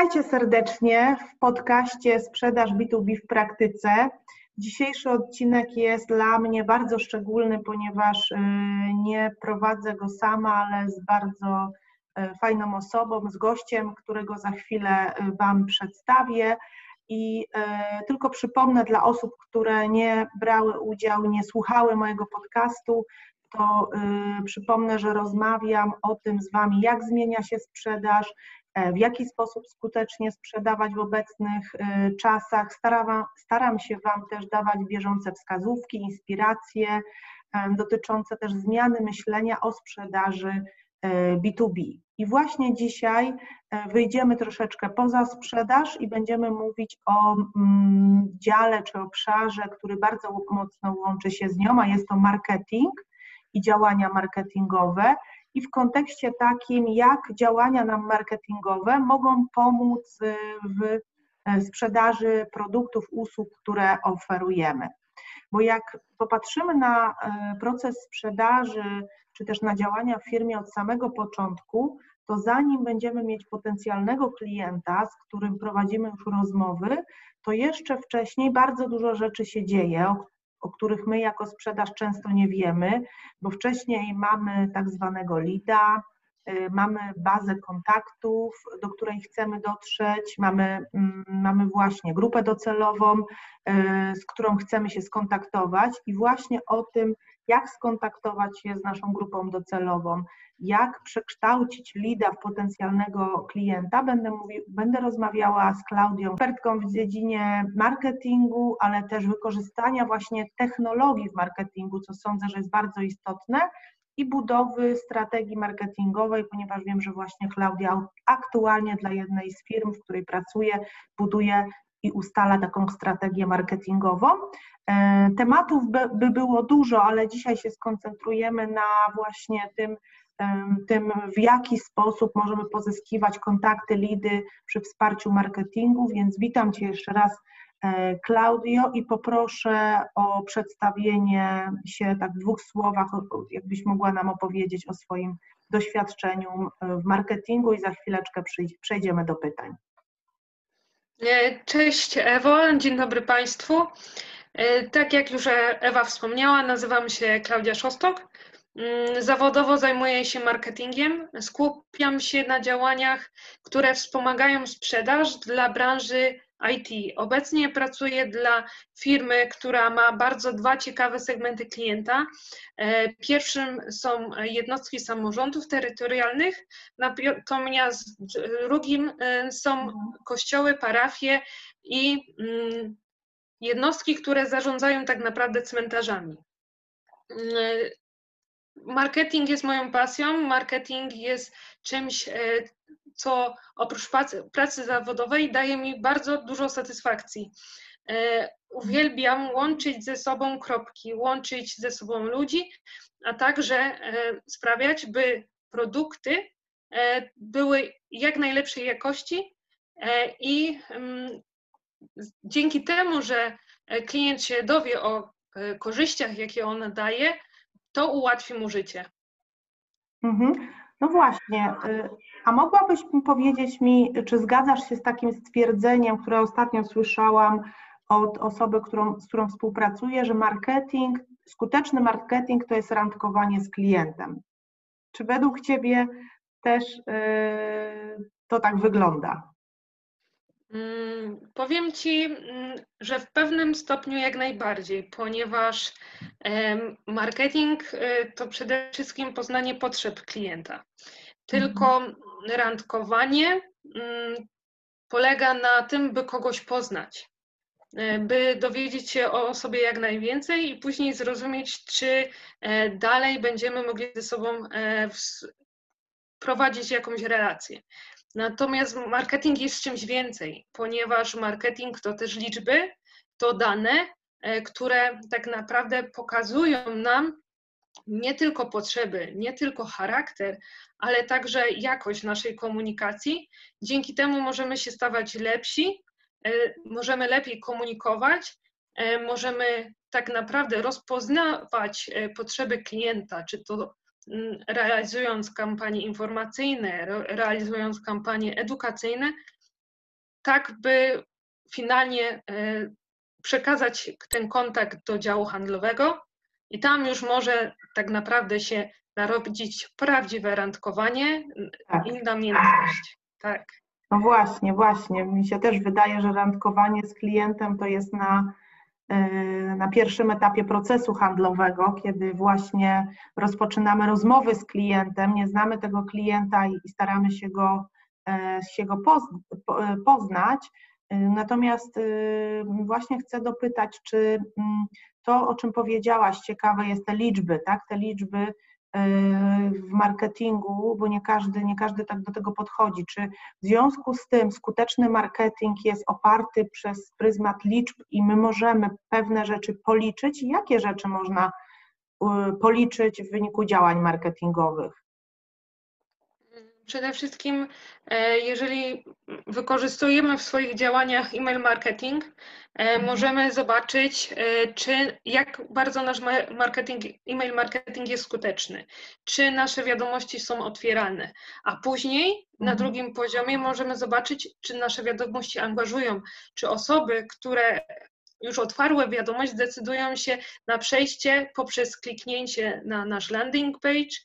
Witajcie serdecznie w podcaście Sprzedaż B2B w praktyce. Dzisiejszy odcinek jest dla mnie bardzo szczególny, ponieważ y, nie prowadzę go sama, ale z bardzo y, fajną osobą, z gościem, którego za chwilę y, Wam przedstawię. I tylko przypomnę dla osób, które nie brały udziału, nie słuchały mojego podcastu, to przypomnę, że rozmawiam o tym z Wami, jak zmienia się sprzedaż, w jaki sposób skutecznie sprzedawać w obecnych e, czasach. Staram, staram się Wam też dawać bieżące wskazówki, inspiracje e, dotyczące też zmiany myślenia o sprzedaży B2B. I właśnie dzisiaj wyjdziemy troszeczkę poza sprzedaż i będziemy mówić o mm, dziale czy obszarze, który bardzo mocno łączy się z nią, a jest to marketing i działania marketingowe i w kontekście takim, jak działania nam marketingowe mogą pomóc y, w e, sprzedaży produktów, usług, które oferujemy. Bo jak popatrzymy na e, proces sprzedaży, czy też na działania w firmie od samego początku, to zanim będziemy mieć potencjalnego klienta, z którym prowadzimy już rozmowy, to jeszcze wcześniej bardzo dużo rzeczy się dzieje, o których my jako sprzedaż często nie wiemy, bo wcześniej mamy tak zwanego lida, y, mamy bazę kontaktów, do której chcemy dotrzeć, mamy, mm, mamy właśnie grupę docelową, y, z którą chcemy się skontaktować i właśnie o tym, jak skontaktować się z naszą grupą docelową, jak przekształcić lida w potencjalnego klienta. Będę, mówi, będę rozmawiała z Klaudią, ekspertką w dziedzinie marketingu, ale też wykorzystania właśnie technologii w marketingu, co sądzę, że jest bardzo istotne, i budowy strategii marketingowej, ponieważ wiem, że właśnie Klaudia aktualnie dla jednej z firm, w której pracuje, buduje i ustala taką strategię marketingową. E, tematów by, by było dużo, ale dzisiaj się skoncentrujemy na właśnie tym, tym, w jaki sposób możemy pozyskiwać kontakty, lidy przy wsparciu marketingu, więc witam Cię jeszcze raz e, Claudio i poproszę o przedstawienie się tak w dwóch słowach, jakbyś mogła nam opowiedzieć o swoim doświadczeniu w marketingu i za chwileczkę przejdziemy do pytań. E, cześć Ewo, dzień dobry Państwu. E, tak jak już Ewa wspomniała, nazywam się Klaudia Szostok. Mm, zawodowo zajmuję się marketingiem. Skupiam się na działaniach, które wspomagają sprzedaż dla branży IT. Obecnie pracuję dla firmy, która ma bardzo dwa ciekawe segmenty klienta. E, pierwszym są jednostki samorządów terytorialnych, natomiast drugim e, są kościoły, parafie i mm, jednostki, które zarządzają tak naprawdę cmentarzami. E, marketing jest moją pasją, marketing jest czymś, co oprócz pracy, zawodowej daje mi bardzo dużo satysfakcji. E, uwielbiam łączyć ze sobą kropki, łączyć ze sobą ludzi, a także e, sprawiać, by produkty były jak najlepszej jakości i mm, dzięki temu, że klient się dowie o korzyściach, jakie on daje, to ułatwi mu życie. Mhm. No właśnie, y, a mogłabyś powiedzieć mi, czy zgadzasz się z takim stwierdzeniem, które ostatnio słyszałam od osoby, którą, z którą współpracuję, że marketing, skuteczny marketing to jest randkowanie z klientem. Czy według Ciebie też yy, to tak wygląda? Mm, powiem Ci, mm, że w pewnym stopniu jak najbardziej, ponieważ marketing y, to przede wszystkim poznanie potrzeb klienta. Tylko mhm. randkowanie mm, polega na tym, by kogoś poznać, y, by dowiedzieć się o sobie jak najwięcej i później zrozumieć, czy e, dalej będziemy mogli ze sobą e, prowadzić jakąś relację. Natomiast marketing jest czymś więcej, ponieważ marketing to też liczby, to dane, e, które tak naprawdę pokazują nam nie tylko potrzeby, nie tylko charakter, ale także jakość naszej komunikacji. Dzięki temu możemy się stawać lepsi, e, możemy lepiej komunikować, e, możemy tak naprawdę rozpoznawać potrzeby klienta, czy to realizując kampanie informacyjne, realizując kampanie edukacyjne, tak by finalnie przekazać ten kontakt do działu handlowego i tam już może tak naprawdę się narobić prawdziwe randkowanie, tak. inna międzyność. Tak. No właśnie, właśnie. Mi się też wydaje, że randkowanie z klientem to jest na, e, na pierwszym etapie procesu handlowego, kiedy właśnie rozpoczynamy rozmowy z klientem, nie znamy tego klienta i staramy się go, e, się go e, poznać. Natomiast właśnie chcę dopytać, czy mm, to, o czym powiedziałaś, ciekawe jest te liczby, tak? Te liczby w marketingu, bo nie każdy, nie każdy tak do tego podchodzi. Czy w związku z tym skuteczny marketing jest oparty przez pryzmat liczb i my możemy pewne rzeczy policzyć? Jakie rzeczy można y, policzyć w wyniku działań marketingowych? Przede wszystkim, e, jeżeli wykorzystujemy w swoich działaniach e-mail marketing, e, mhm. możemy zobaczyć, e, czy jak bardzo nasz marketing, e-mail marketing jest skuteczny, czy nasze wiadomości są otwierane, a później na mhm. drugim poziomie możemy zobaczyć, czy nasze wiadomości angażują, czy osoby, które już otwarły wiadomość, decydują się na przejście poprzez kliknięcie na nasz landing page,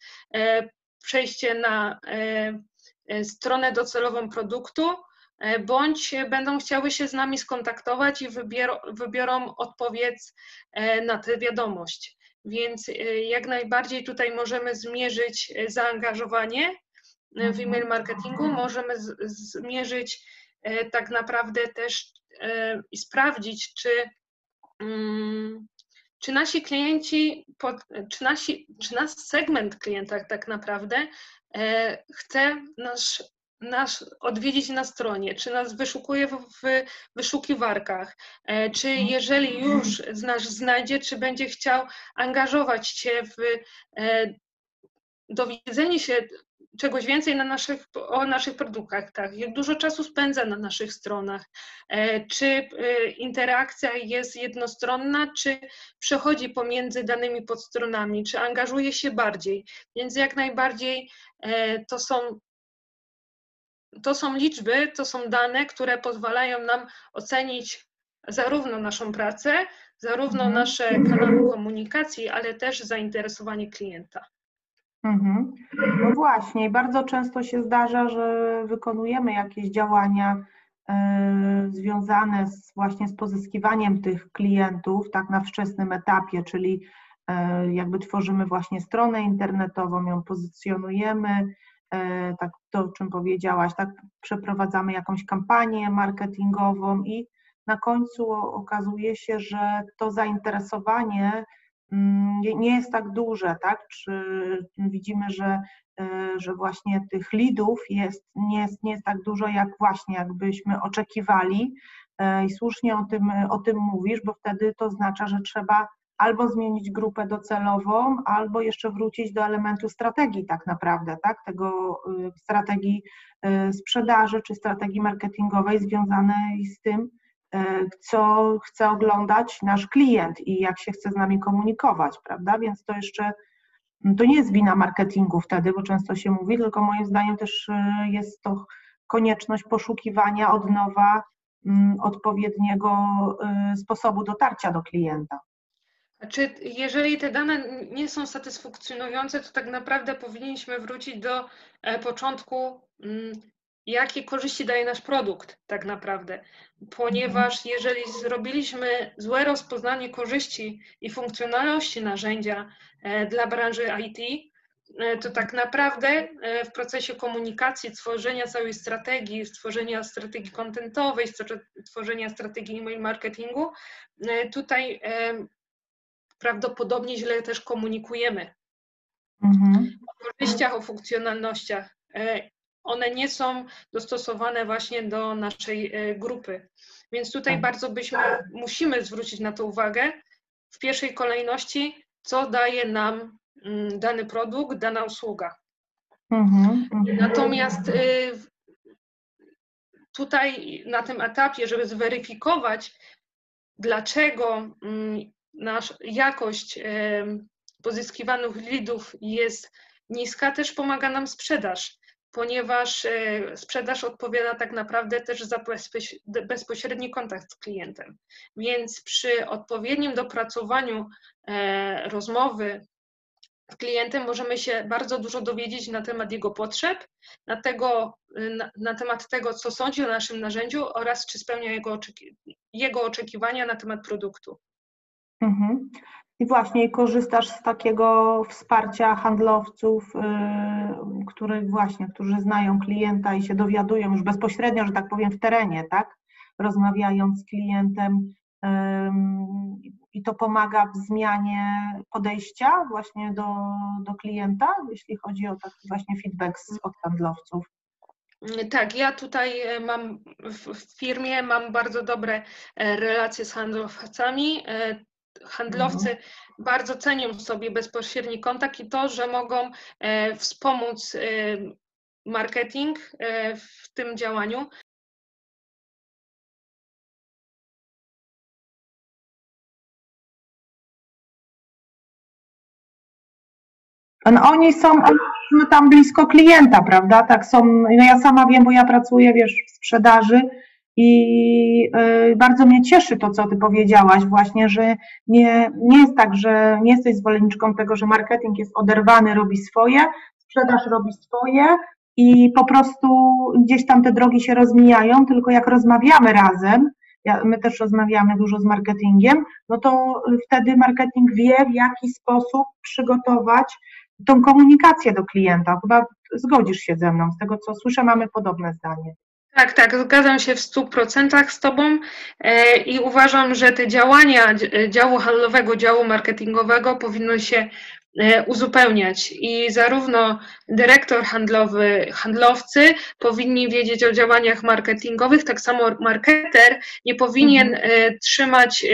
przejście na e, e, stronę docelową produktu, e, bądź będą chciały się z nami skontaktować i wybiorą, wybiorą odpowiedź na tę wiadomość. Więc jak najbardziej tutaj możemy zmierzyć zaangażowanie w mhm. e-mail marketingu, możemy zmierzyć tak naprawdę też i sprawdzić, czy mm, czy nasi klienci, czy, nasi, czy nasz segment klienta tak naprawdę e, chce nasz, nasz odwiedzić na stronie, czy nas wyszukuje w, wyszukiwarkach, e, czy jeżeli już nas znajdzie, czy będzie chciał angażować się w e, dowiedzenie się czegoś więcej na naszych, o naszych produktach, tak? Jak dużo czasu spędza na naszych stronach? E, czy e, interakcja jest jednostronna, czy przechodzi pomiędzy danymi podstronami, czy angażuje się bardziej? Więc jak najbardziej e, to są to są liczby, to są dane, które pozwalają nam ocenić zarówno naszą pracę, zarówno mhm. nasze kanały komunikacji, ale też zainteresowanie klienta. Mhm. No właśnie, bardzo często się zdarza, że wykonujemy jakieś działania y, związane z, właśnie z pozyskiwaniem tych klientów tak na wczesnym etapie, czyli y, jakby tworzymy właśnie stronę internetową, ją pozycjonujemy, y, tak to, o czym powiedziałaś, tak przeprowadzamy jakąś kampanię marketingową i na końcu okazuje się, że to zainteresowanie nie jest tak duże, tak? Czy widzimy, że, e, że właśnie tych lidów jest, nie, jest, nie jest tak dużo, jak właśnie jakbyśmy oczekiwali e, i słusznie o tym, o tym mówisz, bo wtedy to oznacza, że trzeba albo zmienić grupę docelową, albo jeszcze wrócić do elementu strategii tak naprawdę, tak? Tego y, strategii sprzedaży czy strategii marketingowej związanej z tym, E, co chce oglądać nasz klient i jak się chce z nami komunikować, prawda? Więc to jeszcze to nie jest wina marketingu wtedy, bo często się mówi, tylko moim zdaniem też e, jest to konieczność poszukiwania od nowa mm, odpowiedniego e, sposobu dotarcia do klienta. Czy jeżeli te dane nie są satysfakcjonujące, to tak naprawdę powinniśmy wrócić do początku mm, jakie korzyści daje nasz produkt tak naprawdę. Ponieważ jeżeli zrobiliśmy złe rozpoznanie korzyści i funkcjonalności narzędzia e, dla branży IT, e, to tak naprawdę e, w procesie komunikacji, tworzenia całej strategii, stworzenia strategii kontentowej, tworzenia strategii e-mail marketingu, tutaj prawdopodobnie źle też komunikujemy. Mhm. O korzyściach, o funkcjonalnościach one nie są dostosowane właśnie do naszej e, grupy. Więc tutaj tak. bardzo byśmy, musimy zwrócić na to uwagę. W pierwszej kolejności, co daje nam mm, dany produkt, dana usługa. Mhm, mhm. Natomiast y, tutaj na tym etapie, żeby zweryfikować, dlaczego mm, nasz, jakość pozyskiwanych lidów jest niska, też pomaga nam sprzedaż ponieważ sprzedaż odpowiada tak naprawdę też za bezpośredni kontakt z klientem. Więc przy odpowiednim dopracowaniu rozmowy z klientem możemy się bardzo dużo dowiedzieć na temat jego potrzeb, na, tego, na, na temat tego, co sądzi o naszym narzędziu oraz czy spełnia jego, oczeki jego oczekiwania na temat produktu. Mhm. I właśnie korzystasz z takiego wsparcia handlowców, yy, właśnie, którzy znają klienta i się dowiadują już bezpośrednio, że tak powiem, w terenie, tak? Rozmawiając z klientem, i to pomaga w zmianie podejścia właśnie do, do klienta, jeśli chodzi o taki właśnie feedback od handlowców. Tak, ja tutaj e, mam w firmie mam bardzo dobre e, relacje z handlowcami. E, handlowcy mhm. bardzo cenią sobie bezpośredni kontakt i to, że mogą wspomóc marketing w tym działaniu. No oni są tam blisko klienta, prawda? Tak są, no ja sama wiem, bo ja pracuję, wiesz, w sprzedaży i y, bardzo mnie cieszy to, co ty powiedziałaś właśnie, że nie, nie jest tak, że nie jesteś zwolenniczką tego, że marketing jest oderwany, robi swoje, sprzedaż robi swoje i po prostu gdzieś tam te drogi się rozmijają, tylko jak rozmawiamy razem, my też rozmawiamy dużo z marketingiem, no to wtedy marketing wie, w jaki sposób przygotować tą komunikację do klienta. Chyba zgodzisz się ze mną, z tego co słyszę, mamy podobne zdanie. Tak, tak, zgadzam się w 100% z Tobą e, i uważam, że te działania działu handlowego, działu marketingowego powinno się e, uzupełniać i zarówno dyrektor handlowy, handlowcy powinni wiedzieć o działaniach marketingowych, tak samo marketer nie powinien mhm. E, trzymać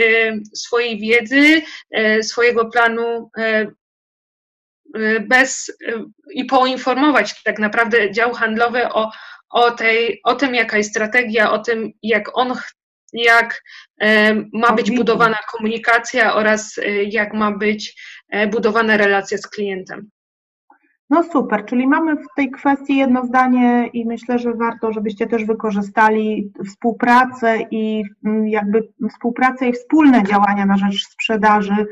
swojej wiedzy, swojego planu bez i poinformować tak naprawdę dział handlowy o, o, tej, o tym, jaka jest strategia, o tym, jak on jak ma być budowana komunikacja oraz jak ma być e, budowana relacja z klientem. No super, czyli mamy w tej kwestii jedno zdanie i myślę, że warto, żebyście też wykorzystali współpracę i mm, jakby współpracę i wspólne działania na rzecz sprzedaży e,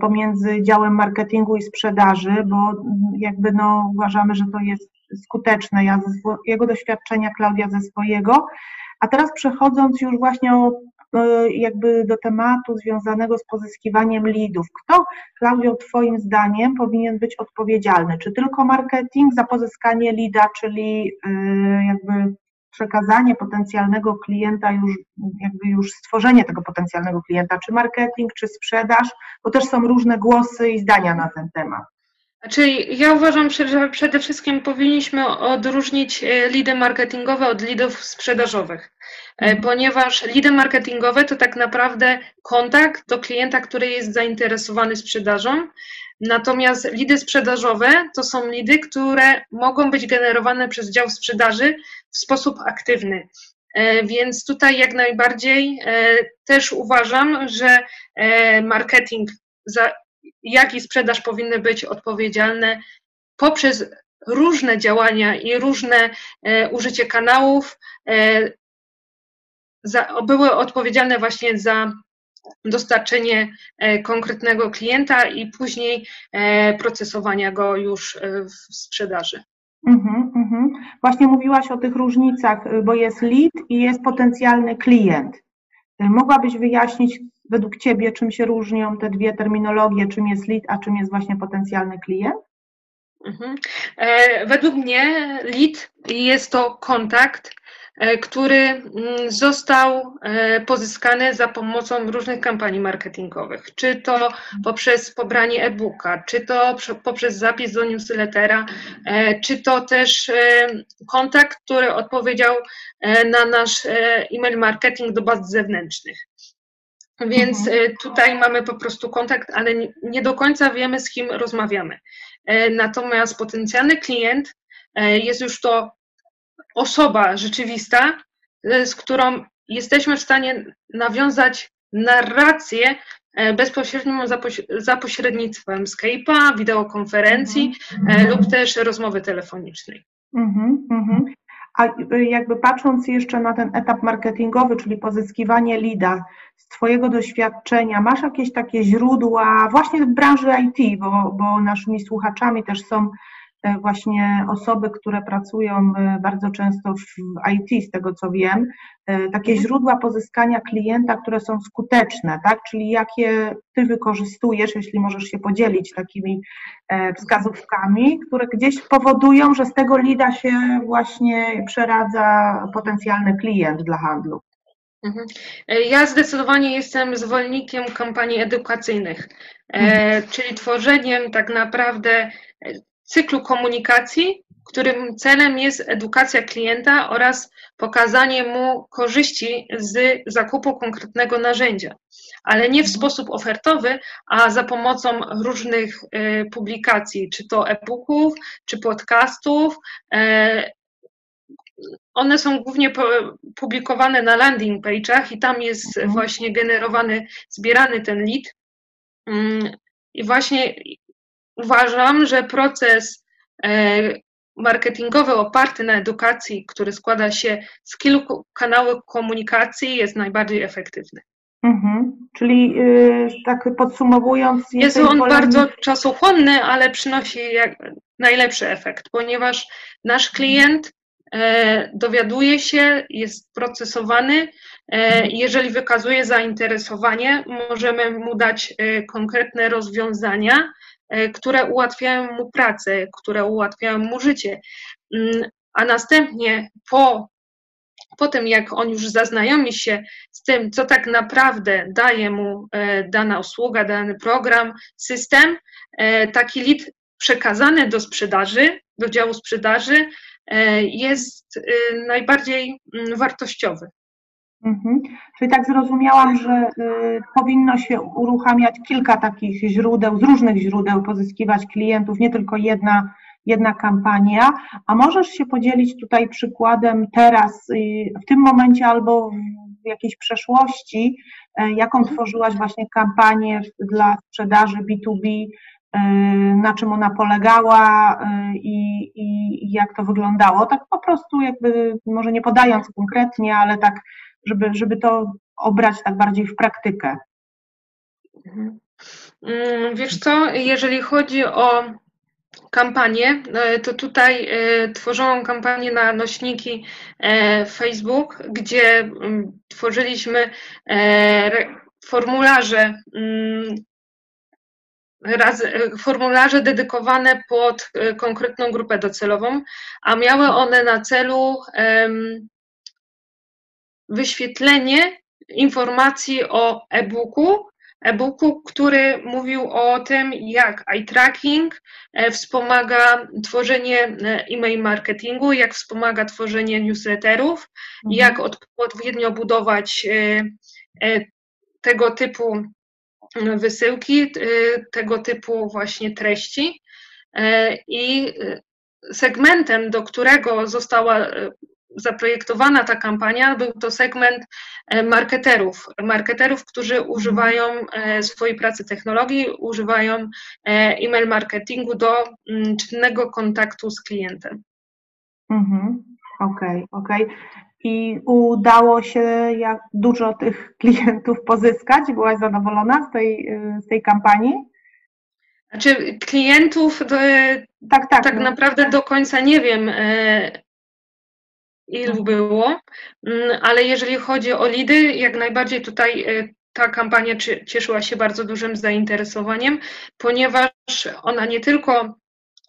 pomiędzy działem marketingu i sprzedaży, bo jakby no uważamy, że to jest skuteczne. Ja ze swojego doświadczenia, Klaudia ze swojego. A teraz przechodząc już właśnie o E, jakby do tematu związanego z pozyskiwaniem leadów. Kto, Klaudio, Twoim zdaniem powinien być odpowiedzialny? Czy tylko marketing za pozyskanie leada, czyli e, jakby przekazanie potencjalnego klienta, już jakby już stworzenie tego potencjalnego klienta, czy marketing, czy sprzedaż, bo też są różne głosy i zdania na ten temat. Znaczy, ja uważam, że przede wszystkim powinniśmy odróżnić e, lidy marketingowe od lidów sprzedażowych, e, mhm. ponieważ lidy marketingowe to tak naprawdę kontakt do klienta, który jest zainteresowany sprzedażą, natomiast lidy sprzedażowe to są lidy, które mogą być generowane przez dział sprzedaży w sposób aktywny. E, więc tutaj jak najbardziej też uważam, że marketing za, jak i sprzedaż powinny być odpowiedzialne poprzez różne działania i różne e, użycie kanałów, e, za, były odpowiedzialne właśnie za dostarczenie e, konkretnego klienta i później e, procesowania go już e, w sprzedaży. Mhm, mhm. Właśnie mówiłaś o tych różnicach, bo jest lead i jest potencjalny klient. Mogłabyś wyjaśnić, według Ciebie, czym się różnią te dwie terminologie, czym jest lead, a czym jest właśnie potencjalny klient? Mhm. E, według mnie lead jest to kontakt, który mm, został e, pozyskany za pomocą różnych kampanii marketingowych, czy to poprzez pobranie e-booka, czy to poprzez zapis do newslettera, czy to też kontakt, który odpowiedział na nasz e-mail marketing do baz zewnętrznych. Więc mhm. E, tutaj mamy po prostu kontakt, ale nie do końca wiemy, z kim rozmawiamy. E, natomiast potencjalny klient e, jest już to osoba rzeczywista, z którą jesteśmy w stanie nawiązać narrację bezpośrednią za pośrednictwem Skype'a, wideokonferencji mhm. lub też rozmowy telefonicznej. Mhm, mhm. A jakby patrząc jeszcze na ten etap marketingowy, czyli pozyskiwanie lida, z Twojego doświadczenia, masz jakieś takie źródła właśnie w branży IT, bo, bo naszymi słuchaczami też są E, właśnie osoby, które pracują e, bardzo często w IT, z tego co wiem, e, takie mhm. źródła pozyskania klienta, które są skuteczne, tak? Czyli jakie ty wykorzystujesz, jeśli możesz się podzielić takimi wskazówkami, które gdzieś powodują, że z tego lida się właśnie przeradza potencjalny klient dla handlu. Mhm. Ja zdecydowanie jestem zwolennikiem kampanii edukacyjnych, mhm. czyli tworzeniem tak naprawdę cyklu komunikacji, którym celem jest edukacja klienta oraz pokazanie mu korzyści z zakupu konkretnego narzędzia, ale nie w sposób ofertowy, a za pomocą różnych y, publikacji, czy to e-booków, czy podcastów. E, one są głównie publikowane na landing page'ach i tam jest mhm. właśnie generowany, zbierany ten lead. Mm, I właśnie uważam, że proces e, marketingowy oparty na edukacji, który składa się z kilku kanałów komunikacji, jest najbardziej efektywny. Mhm. Czyli yy, tak podsumowując. Jest on bardzo czasochłonny, ale przynosi najlepszy efekt, ponieważ nasz klient e, dowiaduje się, jest procesowany. E, jeżeli wykazuje zainteresowanie, możemy mu dać e, konkretne rozwiązania, które ułatwiają mu pracę, które ułatwiają mu życie. Mm, a następnie po, po tym, jak on już zaznajomi się z tym, co tak naprawdę daje mu e, dana usługa, dany program, system, e, taki lead przekazany do sprzedaży, do działu sprzedaży jest najbardziej mm, wartościowy. Mhm. Czyli tak zrozumiałam, że y, powinno się uruchamiać kilka takich źródeł, z różnych źródeł pozyskiwać klientów, nie tylko jedna, jedna kampania. A możesz się podzielić tutaj przykładem teraz, y, w tym momencie albo w jakiejś przeszłości, y, jaką mhm. tworzyłaś właśnie kampanię dla sprzedaży B2B, y, na czym ona polegała y, i, i, jak to wyglądało. Tak po prostu jakby, może nie podając konkretnie, ale tak żeby, żeby to obrać tak bardziej w praktykę. Mhm. Mm, wiesz co, jeżeli chodzi o kampanię, e, to tutaj e, tworzyłam kampanię na nośniki e, Facebook, gdzie mm, tworzyliśmy formularze mm, formularze dedykowane pod konkretną grupę docelową, a miały one na celu wyświetlenie informacji o e-booku, e-booku, który mówił o tym, jak eye tracking e, wspomaga tworzenie e, e-mail marketingu, jak wspomaga tworzenie newsletterów, mhm. jak odpowiednio budować e, tego typu wysyłki, tego typu właśnie treści. I segmentem, do którego została zaprojektowana ta kampania, był to segment e, marketerów, marketerów, którzy używają e, swojej pracy technologii, używają e, e-mail marketingu do mm, czynnego kontaktu z klientem. Mhm. Okej, okay, okej. Okay. I udało się jak dużo tych klientów pozyskać? Byłaś zadowolona z tej, z tej kampanii? Znaczy klientów tak, tak, tak naprawdę do końca nie wiem, ilu było, mm, ale jeżeli chodzi o lidy, jak najbardziej tutaj e, ta kampania cieszyła się bardzo dużym zainteresowaniem, ponieważ ona nie tylko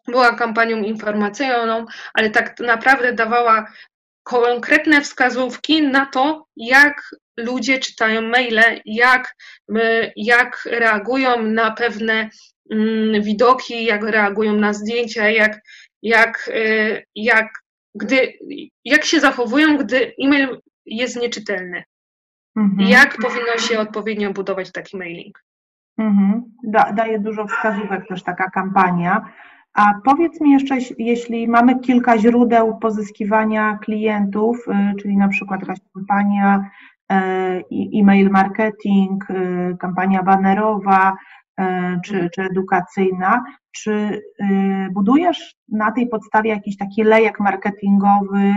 była kampanią informacyjną, ale tak naprawdę dawała konkretne wskazówki na to, jak ludzie czytają maile, jak, jak reagują na pewne mm, widoki, jak reagują na zdjęcia, jak, jak, e, jak gdy, jak się zachowują, gdy e-mail jest nieczytelny. Mhm. Jak powinno się odpowiednio budować taki mailing. Mhm. Da, daje dużo wskazówek też taka kampania. A powiedz mi jeszcze, jeśli mamy kilka źródeł pozyskiwania klientów, y, czyli na przykład jakaś kampania y, e-mail marketing, y, kampania banerowa, czy, czy edukacyjna. Czy budujesz na tej podstawie jakiś taki lejek marketingowy,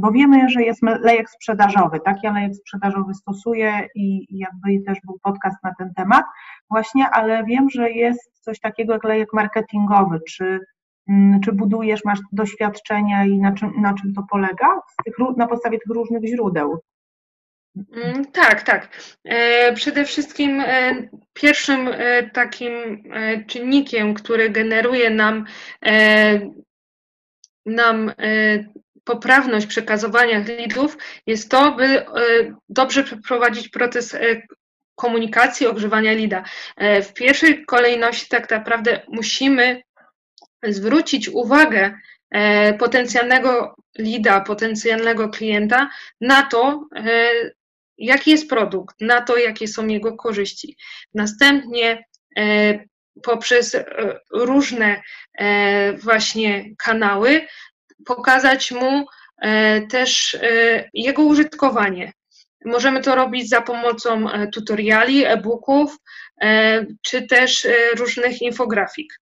bo wiemy, że jest lejek sprzedażowy, tak? Ja lejek sprzedażowy stosuję i jakby też był podcast na ten temat właśnie, ale wiem, że jest coś takiego jak lejek marketingowy. Czy Mm, czy budujesz, masz doświadczenia i na czym, na czym to polega? Tych, na podstawie tych różnych źródeł. Mm, tak, tak. E, przede wszystkim e, pierwszym e, takim czynnikiem, który generuje nam, nam poprawność przekazywania lidów, jest to, by dobrze przeprowadzić proces komunikacji, ogrzewania lida. W pierwszej kolejności tak naprawdę musimy zwrócić uwagę potencjalnego lida, potencjalnego klienta na to, jaki jest produkt, na to, jakie są jego korzyści. Następnie e, poprzez różne właśnie kanały pokazać mu też jego użytkowanie. Możemy to robić za pomocą tutoriali, e-booków, czy też różnych infografik.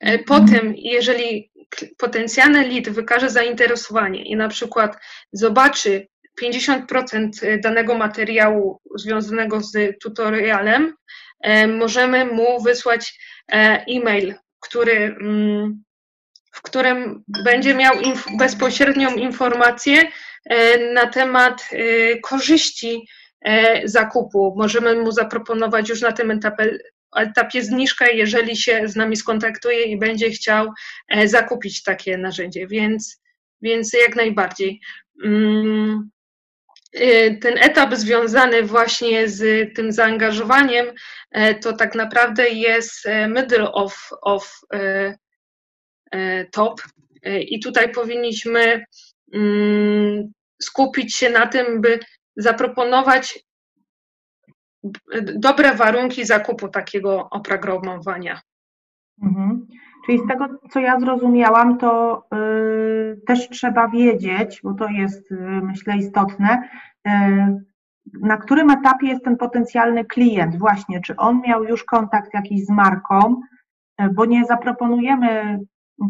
E, potem, jeżeli potencjalny lead wykaże zainteresowanie i na przykład zobaczy 50% danego materiału związanego z tutorialem, e, możemy mu wysłać e, e-mail, który, mm, w którym będzie miał inf bezpośrednią informację na temat korzyści zakupu. Możemy mu zaproponować już na tym etapie etapie zniżkę, jeżeli się z nami skontaktuje i będzie chciał e, zakupić takie narzędzie, więc, więc jak najbardziej. Y, ten etap związany właśnie z tym zaangażowaniem, e, to tak naprawdę jest e, middle of, of top. I tutaj powinniśmy mm, skupić się na tym, by zaproponować dobre warunki zakupu takiego oprogramowania. Mhm. Czyli z tego, co ja zrozumiałam, to y, też trzeba wiedzieć, bo to jest, y, myślę, istotne, y, na którym etapie jest ten potencjalny klient, właśnie, czy on miał już kontakt jakiś z marką, bo nie zaproponujemy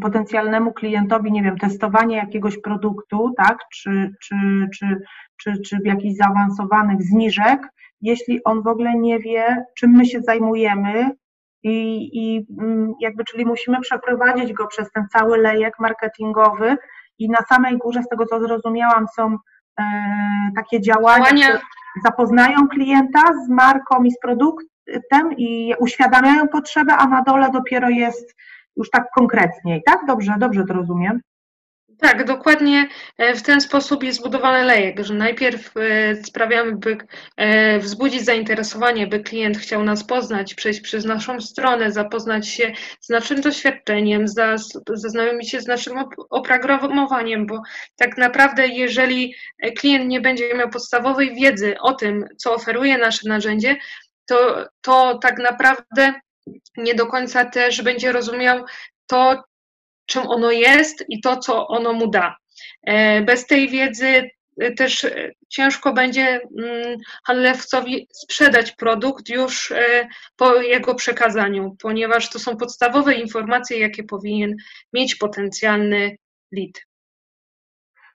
potencjalnemu klientowi, nie wiem, testowanie jakiegoś produktu, tak, czy, czy, czy, czy, czy jakichś zaawansowanych zniżek, jeśli on w ogóle nie wie, czym my się zajmujemy i, i mm, jakby, czyli musimy przeprowadzić go przez ten cały lejek marketingowy i na samej górze, z tego co zrozumiałam, są e, takie działania, działania. które zapoznają klienta z marką i z produktem i uświadamiają potrzebę, a na dole dopiero jest już tak konkretniej, tak? Dobrze, dobrze to rozumiem. Tak, dokładnie e, w ten sposób jest zbudowany lejek, że najpierw e, sprawiamy, by e, wzbudzić zainteresowanie, by klient chciał nas poznać, przejść przez naszą stronę, zapoznać się z naszym doświadczeniem, zaznajomić się z naszym oprogramowaniem, bo tak naprawdę jeżeli klient nie będzie miał podstawowej wiedzy o tym, co oferuje nasze narzędzie, to, to tak naprawdę nie do końca też będzie rozumiał to, czym ono jest i to, co ono mu da. E, bez tej wiedzy e, też e, ciężko będzie mm, handlowcowi sprzedać produkt już po jego przekazaniu, ponieważ to są podstawowe informacje, jakie powinien mieć potencjalny lead.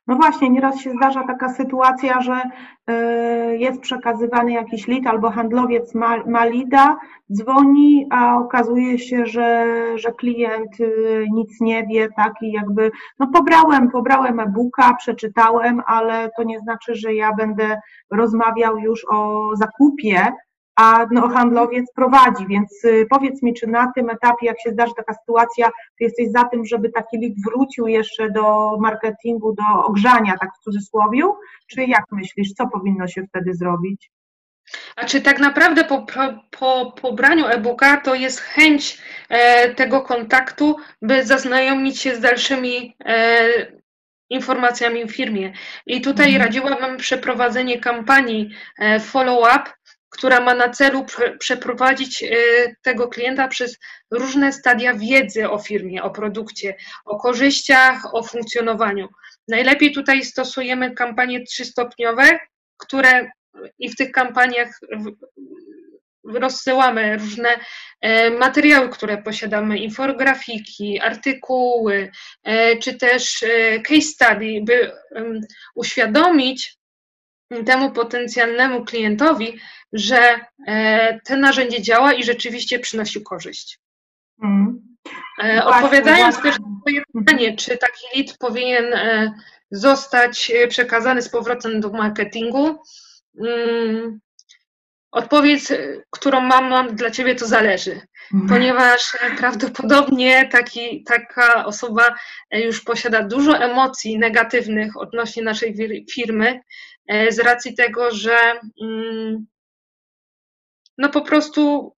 No właśnie, nieraz się zdarza taka sytuacja, że y, jest przekazywany jakiś lead albo handlowiec ma, lida, dzwoni, a okazuje się, że, że klient y, nic nie wie, tak? I jakby, no pobrałem, pobrałem e-booka, przeczytałem, ale to nie znaczy, że ja będę rozmawiał już o zakupie, a no, handlowiec prowadzi, więc y, powiedz mi, czy na tym etapie, jak się zdarzy taka sytuacja, ty jesteś za tym, żeby taki lead wrócił jeszcze do marketingu, do ogrzania, tak w cudzysłowie, czy jak myślisz, co powinno się wtedy zrobić? A czy tak naprawdę po, po pobraniu e-booka to jest chęć e, tego kontaktu, by zaznajomić się z dalszymi e, informacjami w firmie. I tutaj mhm. radziłabym przeprowadzenie kampanii e, follow-up, która ma na celu przeprowadzić e, tego klienta przez różne stadia wiedzy o firmie, o produkcie, o korzyściach, o funkcjonowaniu. Najlepiej tutaj stosujemy kampanie trzystopniowe, które i w tych kampaniach rozsyłamy różne e, materiały, które posiadamy, infografiki, artykuły, e, czy też case study, by uświadomić temu potencjalnemu klientowi, że to narzędzie działa i rzeczywiście przynosi korzyść. Mm. Odpowiadając też na Twoje pytanie, czy taki lead powinien zostać przekazany z powrotem do marketingu, mm, Odpowiedź, którą mam, mam dla Ciebie, to zależy, mhm. ponieważ prawdopodobnie taki, taka osoba już posiada dużo emocji negatywnych odnośnie naszej firmy e, z racji tego, że mm, no po prostu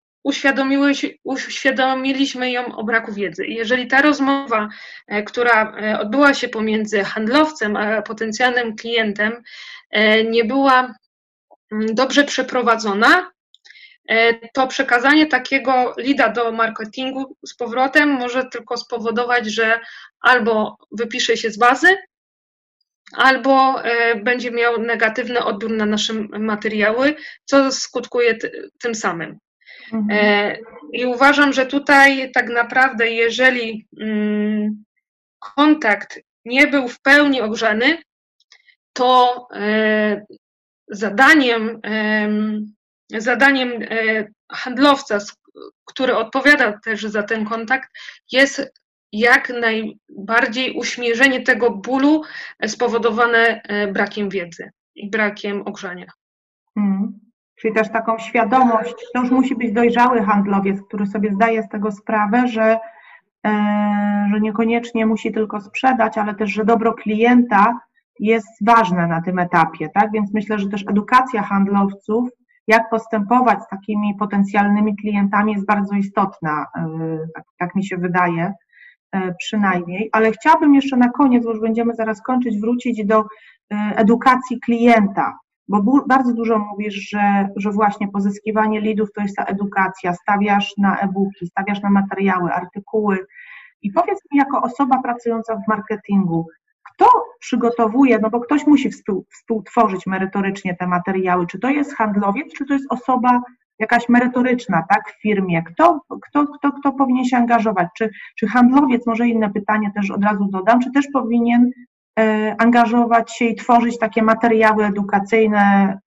uświadomiliśmy ją o braku wiedzy. Jeżeli ta rozmowa, e, która e, odbyła się pomiędzy handlowcem a potencjalnym klientem, nie była dobrze przeprowadzona, e, to przekazanie takiego lida do marketingu z powrotem może tylko spowodować, że albo wypisze się z bazy, albo e, będzie miał negatywny odbiór na nasze materiały, co skutkuje tym samym. Mhm. E, I uważam, że tutaj tak naprawdę, jeżeli mm, kontakt nie był w pełni ogrzany, to zadaniem, zadaniem e, handlowca, który odpowiada też za ten kontakt, jest jak najbardziej uśmierzenie tego bólu spowodowane e, brakiem wiedzy i brakiem ogrzania. Hmm. Czyli też taką świadomość, to już musi być dojrzały handlowiec, który sobie zdaje z tego sprawę, że, e, że niekoniecznie musi tylko sprzedać, ale też, że dobro klienta jest ważne na tym etapie, tak? Więc myślę, że też edukacja handlowców, jak postępować z takimi potencjalnymi klientami jest bardzo istotna, e, tak, tak mi się wydaje e, przynajmniej, ale chciałabym jeszcze na koniec, bo już będziemy zaraz kończyć, wrócić do e, edukacji klienta, bo bardzo dużo mówisz, że, że właśnie pozyskiwanie lidów to jest ta edukacja, stawiasz na e-booki, stawiasz na materiały, artykuły. I powiedz mi jako osoba pracująca w marketingu, kto przygotowuje, no bo ktoś musi współ, współtworzyć merytorycznie te materiały, czy to jest handlowiec, czy to jest osoba jakaś merytoryczna, tak, w firmie, kto, kto, kto, kto powinien się angażować, czy, czy handlowiec, może inne pytanie też od razu dodam, czy też powinien e, angażować się i tworzyć takie materiały edukacyjne,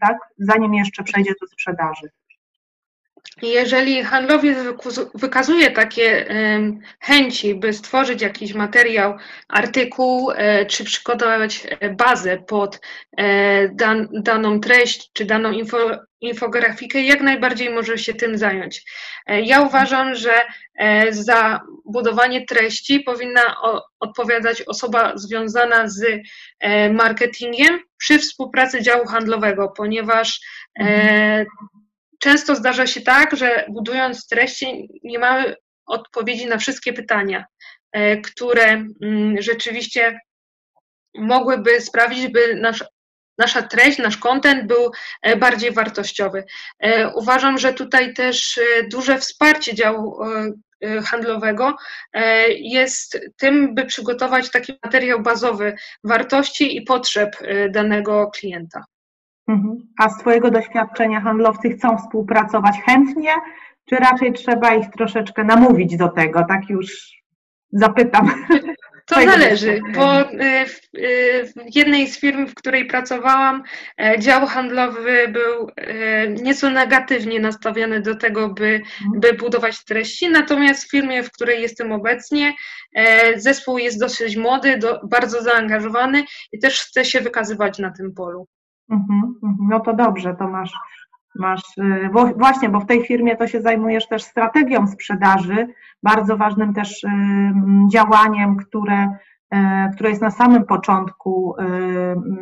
tak, zanim jeszcze przejdzie do sprzedaży. Jeżeli handlowiec wykazuje takie chęci, by stworzyć jakiś materiał, artykuł, e, czy przygotować e, bazę pod e, dan, daną treść, czy daną info, infografikę, jak najbardziej może się tym zająć. Ja uważam, że za budowanie treści powinna odpowiadać osoba związana z marketingiem przy współpracy działu handlowego, ponieważ mhm często zdarza się tak, że budując treści nie mamy odpowiedzi na wszystkie pytania, e, które mm, rzeczywiście mogłyby sprawić, by nasz, nasza treść, nasz kontent był e, bardziej wartościowy. E, uważam, że tutaj też duże wsparcie działu handlowego jest tym, by przygotować taki materiał bazowy wartości i potrzeb danego klienta. Mhm. A z Twojego doświadczenia handlowcy chcą współpracować chętnie, czy raczej trzeba ich troszeczkę namówić do tego? Tak już zapytam. To zależy, bo y, w, y, w jednej z firm, w której pracowałam, e, dział handlowy był e, nieco negatywnie nastawiony do tego, by, mhm. by budować treści, natomiast w firmie, w której jestem obecnie, e, zespół jest dosyć młody, do, bardzo zaangażowany i też chce się wykazywać na tym polu. Mhm, mhm. No to dobrze, to masz, masz y, bo właśnie, bo w tej firmie to się zajmujesz też strategią sprzedaży, bardzo ważnym też y, działaniem, które, y, które jest na samym początku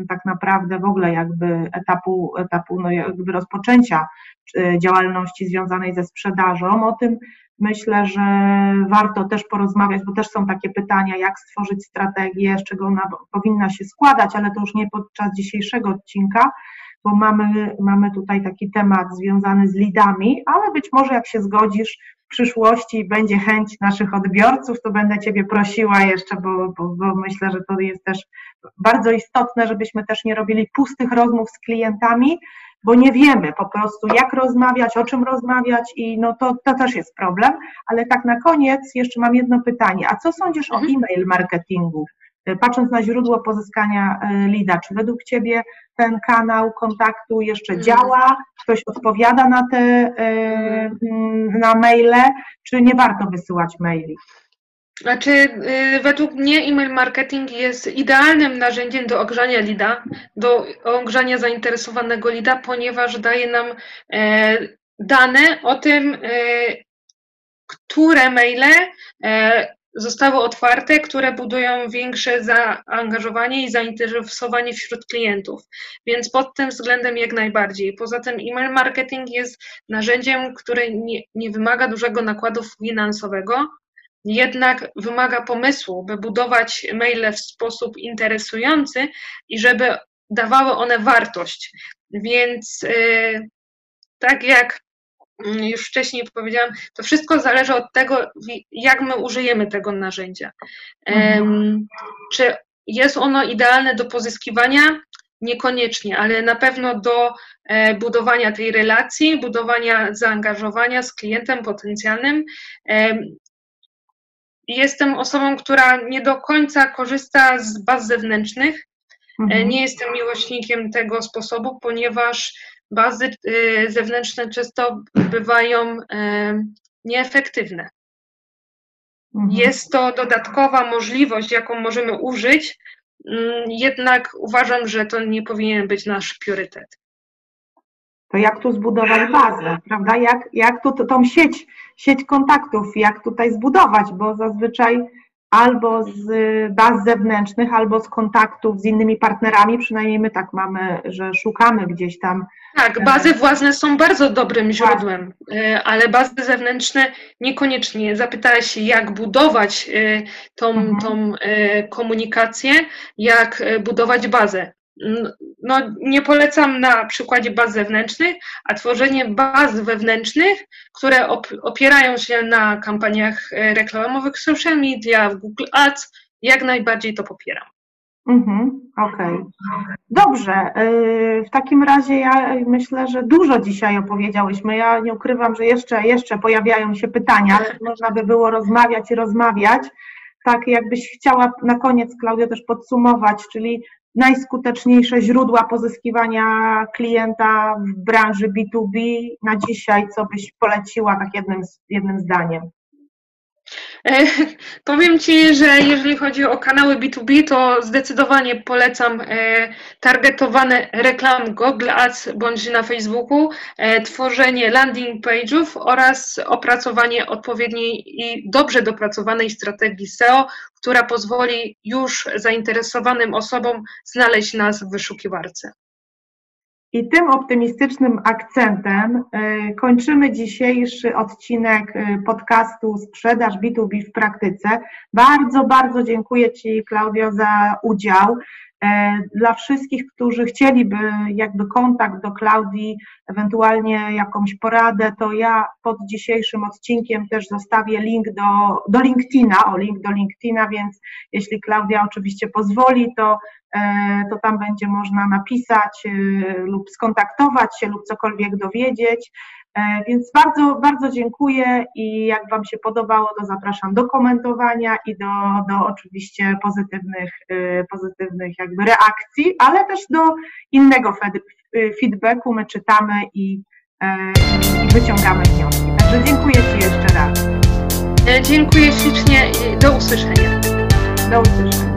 tak naprawdę w ogóle jakby etapu, etapu no jakby rozpoczęcia działalności związanej ze sprzedażą, o tym myślę, że warto też porozmawiać, bo też są takie pytania, jak stworzyć strategię, z czego ona powinna się składać, ale to już nie podczas dzisiejszego odcinka. bo mamy, mamy tutaj taki temat związany z lidami, ale być może jak się zgodzisz, przyszłości będzie chęć naszych odbiorców, to będę Ciebie prosiła jeszcze, bo, bo, bo myślę, że to jest też bardzo istotne, żebyśmy też nie robili pustych rozmów z klientami, bo nie wiemy po prostu, jak rozmawiać, o czym rozmawiać i no to, to też jest problem. Ale tak na koniec jeszcze mam jedno pytanie. A co sądzisz o mhm. e-mail marketingu? Patrząc na źródło pozyskania e, lida, czy według Ciebie ten kanał kontaktu jeszcze mhm. działa? Ktoś odpowiada na te e, mhm. na maile, czy nie warto wysyłać maili? Znaczy, y, według mnie e-mail marketing jest idealnym narzędziem do ogrzania lida, do ogrzania zainteresowanego lida, ponieważ daje nam e, dane o tym, e, które maile e, zostały otwarte, które budują większe zaangażowanie i zainteresowanie wśród klientów. Więc pod tym względem jak najbardziej. Poza tym e-mail marketing jest narzędziem, które nie, nie wymaga dużego nakładu finansowego, jednak wymaga pomysłu, by budować maile w sposób interesujący i żeby dawały one wartość. Więc yy, tak jak już wcześniej powiedziałam, to wszystko zależy od tego, jak my użyjemy tego narzędzia. Mhm. Czy jest ono idealne do pozyskiwania? Niekoniecznie, ale na pewno do e, budowania tej relacji, budowania zaangażowania z klientem potencjalnym jestem osobą, która nie do końca korzysta z baz zewnętrznych. Mhm. Nie jestem miłośnikiem tego sposobu, ponieważ bazy y, zewnętrzne często bywają nieefektywne. Mhm. Jest to dodatkowa możliwość, jaką możemy użyć, mm, jednak uważam, że to nie powinien być nasz priorytet to jak tu zbudować bazę, prawda? Jak, jak tu tą sieć, sieć kontaktów, jak tutaj zbudować, bo zazwyczaj albo z baz zewnętrznych, albo z kontaktów z innymi partnerami, przynajmniej my tak mamy, że szukamy gdzieś tam. Tak, bazy własne są bardzo dobrym źródłem, e, ale bazy zewnętrzne niekoniecznie. Zapytałeś się, jak budować e, tą, mhm. tą e, komunikację, jak budować bazę no, nie polecam na przykładzie baz zewnętrznych, a tworzenie baz wewnętrznych, które opierają się na kampaniach e, reklamowych social media, w Google Ads, jak najbardziej to popieram. Mhm, Okej. Okay. Dobrze. E, w takim razie ja myślę, że dużo dzisiaj opowiedziałyśmy. Ja nie ukrywam, że jeszcze, jeszcze pojawiają się pytania, można by było rozmawiać i rozmawiać. Tak, jakbyś chciała na koniec, Klaudia, też podsumować, czyli najskuteczniejsze źródła pozyskiwania klienta w branży B2B na dzisiaj, co byś poleciła tak jednym, jednym zdaniem? E, powiem Ci, że jeżeli chodzi o kanały B2B, to zdecydowanie polecam e, targetowane reklamy Google Ads bądź na Facebooku, e, tworzenie landing page'ów oraz opracowanie odpowiedniej i dobrze dopracowanej strategii SEO, która pozwoli już zainteresowanym osobom znaleźć nas w wyszukiwarce. I tym optymistycznym akcentem y, kończymy dzisiejszy odcinek y, podcastu Sprzedaż B2B w praktyce. Bardzo, bardzo dziękuję Ci, Klaudio, za udział. E, dla wszystkich, którzy chcieliby jakby kontakt do Klaudii, ewentualnie jakąś poradę, to ja pod dzisiejszym odcinkiem też zostawię link do, do LinkedIna, o link do LinkedIna, więc jeśli Klaudia oczywiście pozwoli, to, to tam będzie można napisać e, lub skontaktować się lub cokolwiek dowiedzieć. E, więc bardzo, bardzo dziękuję i jak Wam się podobało, to zapraszam do komentowania i do, do oczywiście pozytywnych, e, pozytywnych jakby reakcji, ale też do innego feedbacku. My czytamy i, e, i wyciągamy wnioski. Także dziękuję Ci jeszcze raz. Dziękuję ślicznie i do usłyszenia. Do usłyszenia.